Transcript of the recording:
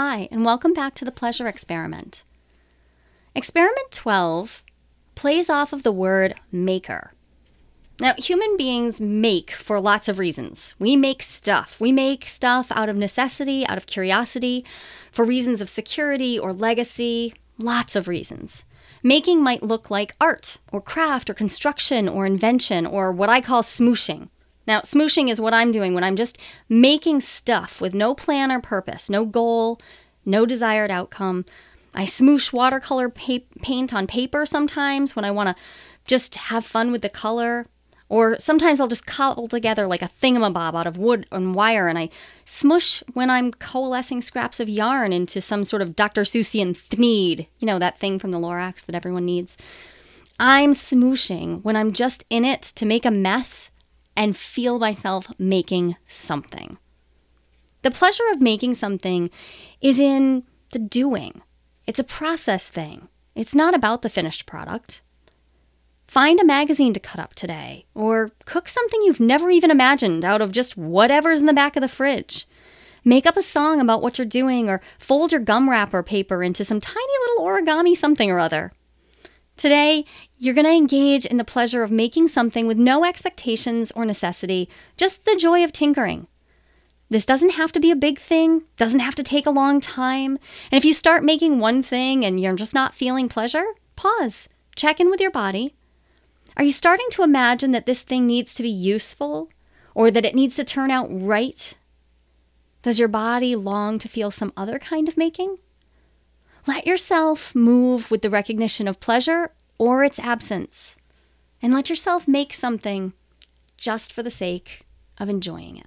Hi, and welcome back to the Pleasure Experiment. Experiment 12 plays off of the word maker. Now, human beings make for lots of reasons. We make stuff. We make stuff out of necessity, out of curiosity, for reasons of security or legacy, lots of reasons. Making might look like art or craft or construction or invention or what I call smooshing. Now, smooshing is what I'm doing when I'm just making stuff with no plan or purpose, no goal, no desired outcome. I smoosh watercolor pa- paint on paper sometimes when I want to just have fun with the color. Or sometimes I'll just cobble together like a thingamabob out of wood and wire and I smush when I'm coalescing scraps of yarn into some sort of Dr. Seussian thneed, you know, that thing from the Lorax that everyone needs. I'm smooshing when I'm just in it to make a mess and feel myself making something. The pleasure of making something is in the doing. It's a process thing. It's not about the finished product. Find a magazine to cut up today, or cook something you've never even imagined out of just whatever's in the back of the fridge. Make up a song about what you're doing, or fold your gum wrapper paper into some tiny little origami something or other. Today, you're going to engage in the pleasure of making something with no expectations or necessity, just the joy of tinkering. This doesn't have to be a big thing, doesn't have to take a long time. And if you start making one thing and you're just not feeling pleasure, pause, check in with your body, are you starting to imagine that this thing needs to be useful or that it needs to turn out right? Does your body long to feel some other kind of making? Let yourself move with the recognition of pleasure or its absence, and let yourself make something just for the sake of enjoying it.